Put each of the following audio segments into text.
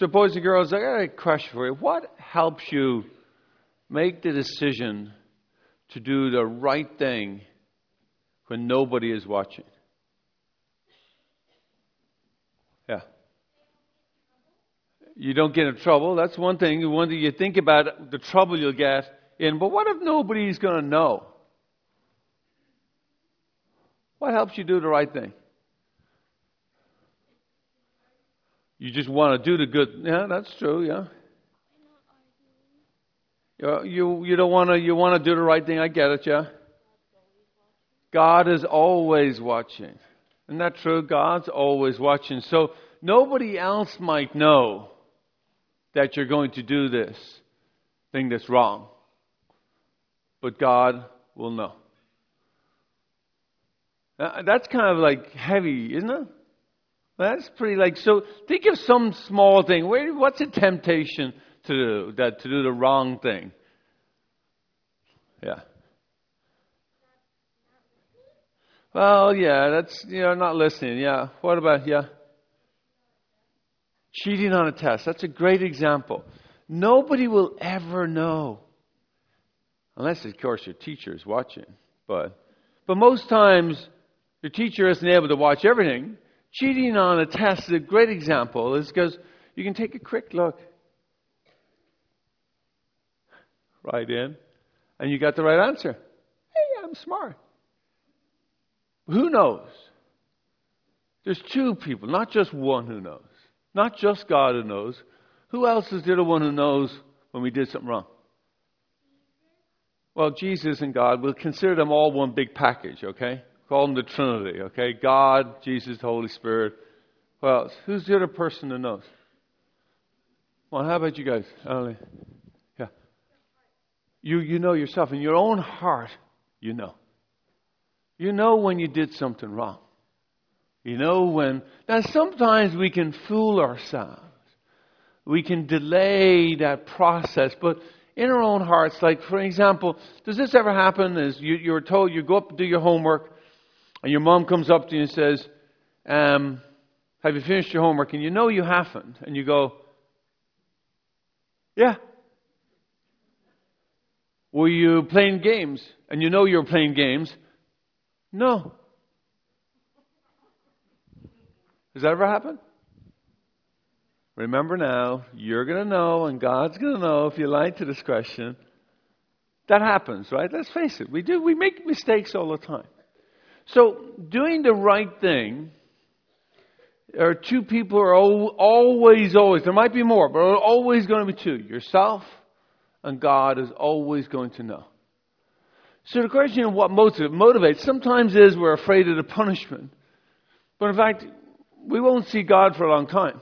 So, boys and girls, I got a question for you. What helps you make the decision to do the right thing when nobody is watching? Yeah. You don't get in trouble. That's one thing. One thing you think about the trouble you'll get in. But what if nobody's going to know? What helps you do the right thing? You just want to do the good. Yeah, that's true. Yeah. You you, you don't want to you want to do the right thing. I get it. Yeah. God is always watching. Isn't that true? God's always watching. So nobody else might know that you're going to do this thing that's wrong. But God will know. That's kind of like heavy, isn't it? That's pretty like so. Think of some small thing. Where, what's a temptation to do that to do the wrong thing? Yeah. Well, yeah, that's you know not listening. Yeah. What about yeah? Cheating on a test. That's a great example. Nobody will ever know, unless of course your teacher is watching. But but most times your teacher isn't able to watch everything. Cheating on a test is a great example, is because you can take a quick look right in, and you got the right answer. Hey, I'm smart. Who knows? There's two people, not just one who knows. Not just God who knows. Who else is there the one who knows when we did something wrong? Well, Jesus and God, we'll consider them all one big package, okay? Call them the Trinity, okay? God, Jesus, Holy Spirit. Well, who's the other person that knows? Well, how about you guys? Yeah. You, you know yourself. In your own heart, you know. You know when you did something wrong. You know when. Now, sometimes we can fool ourselves. We can delay that process, but in our own hearts, like for example, does this ever happen? Is you, you're told you go up and do your homework, and your mom comes up to you and says, um, Have you finished your homework? And you know you haven't. And you go, Yeah. Were you playing games? And you know you're playing games. No. Has that ever happened? Remember now, you're going to know, and God's going to know if you lie to this question. That happens, right? Let's face it. We do. We make mistakes all the time. So, doing the right thing, there are two people are always, always, there might be more, but always going to be two. Yourself and God is always going to know. So the question of what motivates, sometimes is we're afraid of the punishment. But in fact, we won't see God for a long time.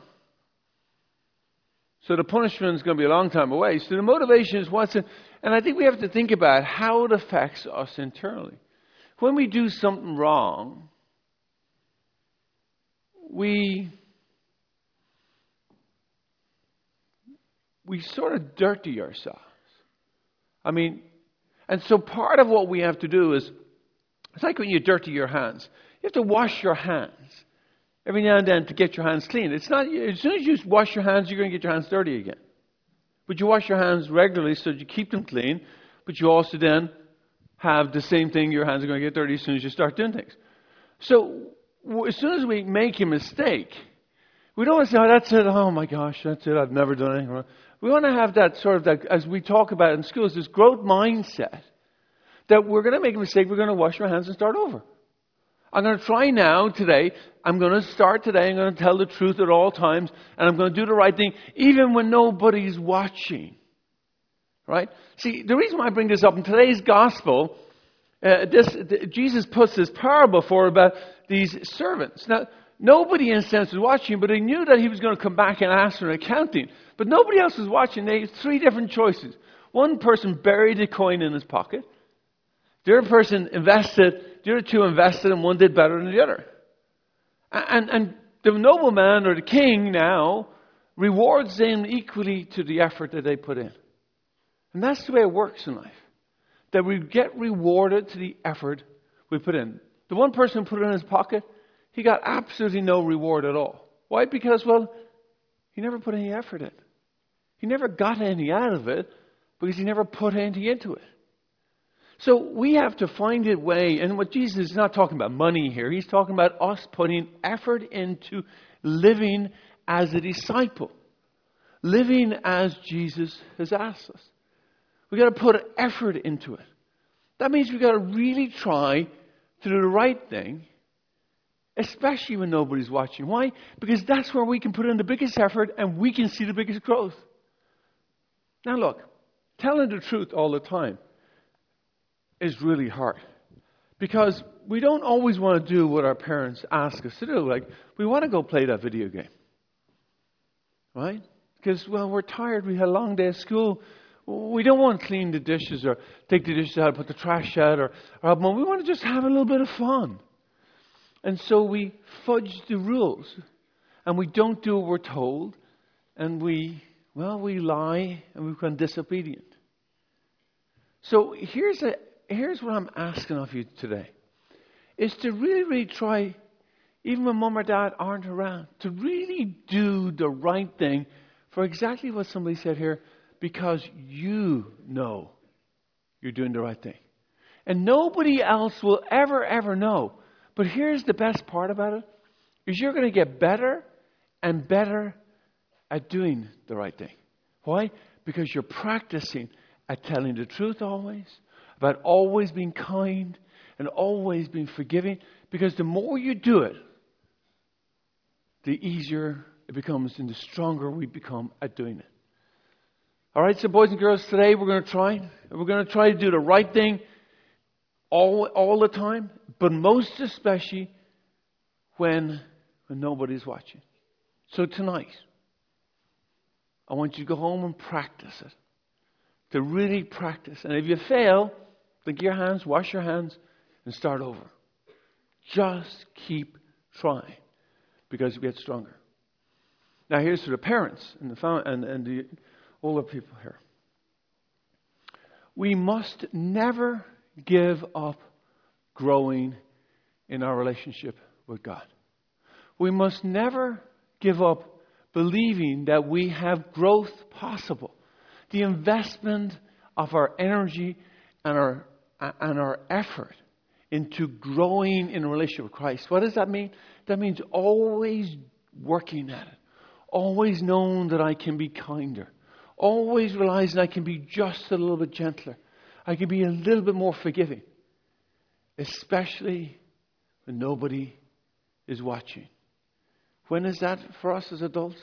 So the punishment is going to be a long time away. So the motivation is what's, in, and I think we have to think about how it affects us internally. When we do something wrong, we we sort of dirty ourselves. I mean, and so part of what we have to do is it's like when you dirty your hands. You have to wash your hands every now and then to get your hands clean. It's not as soon as you wash your hands, you're going to get your hands dirty again. But you wash your hands regularly so that you keep them clean. But you also then have the same thing. Your hands are going to get dirty as soon as you start doing things. So as soon as we make a mistake, we don't want to say, "Oh, that's it. Oh my gosh, that's it. I've never done anything wrong." We want to have that sort of that, as we talk about in schools, this growth mindset that we're going to make a mistake, we're going to wash our hands and start over. I'm going to try now today. I'm going to start today. I'm going to tell the truth at all times, and I'm going to do the right thing, even when nobody's watching. Right? See, the reason why I bring this up in today's gospel, uh, this, Jesus puts this parable for about these servants. Now, nobody in a sense was watching, but they knew that he was going to come back and ask for an accounting. But nobody else was watching. They had three different choices. One person buried a coin in his pocket. The other person invested, the other two invested, and one did better than the other. And, and the nobleman or the king now rewards them equally to the effort that they put in. And that's the way it works in life. That we get rewarded to the effort we put in. The one person put it in his pocket, he got absolutely no reward at all. Why? Because, well, he never put any effort in. He never got any out of it because he never put any into it. So we have to find a way, and what Jesus is not talking about money here, he's talking about us putting effort into living as a disciple, living as Jesus has asked us. We've got to put effort into it. That means we've got to really try to do the right thing, especially when nobody's watching. Why? Because that's where we can put in the biggest effort and we can see the biggest growth. Now, look, telling the truth all the time is really hard because we don't always want to do what our parents ask us to do. Like, we want to go play that video game, right? Because, well, we're tired, we had a long day at school. We don't want to clean the dishes or take the dishes out, put the trash out, or, or we want to just have a little bit of fun. And so we fudge the rules and we don't do what we're told and we, well, we lie and we become disobedient. So here's a, here's what I'm asking of you today is to really, really try, even when mom or dad aren't around, to really do the right thing for exactly what somebody said here, because you know you're doing the right thing. And nobody else will ever, ever know. But here's the best part about it is you're going to get better and better at doing the right thing. Why? Because you're practicing at telling the truth always, about always being kind and always being forgiving. Because the more you do it, the easier it becomes and the stronger we become at doing it. All right, so boys and girls, today we're going to try. We're going to try to do the right thing all, all the time, but most especially when, when nobody's watching. So tonight, I want you to go home and practice it. To really practice. And if you fail, Think your hands, wash your hands, and start over. Just keep trying because you get stronger. Now, here's to the parents and the, and, and the older people here. We must never give up growing in our relationship with God. We must never give up believing that we have growth possible. The investment of our energy and our and our effort into growing in a relationship with Christ. What does that mean? That means always working at it, always knowing that I can be kinder, always realizing I can be just a little bit gentler, I can be a little bit more forgiving, especially when nobody is watching. When is that for us as adults?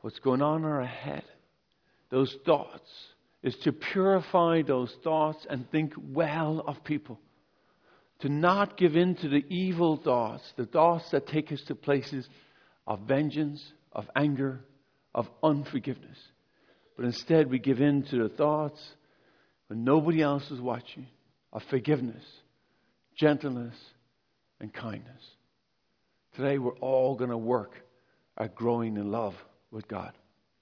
What's going on in our head? Those thoughts is to purify those thoughts and think well of people. To not give in to the evil thoughts, the thoughts that take us to places of vengeance, of anger, of unforgiveness. But instead, we give in to the thoughts when nobody else is watching of forgiveness, gentleness, and kindness. Today, we're all going to work at growing in love with God.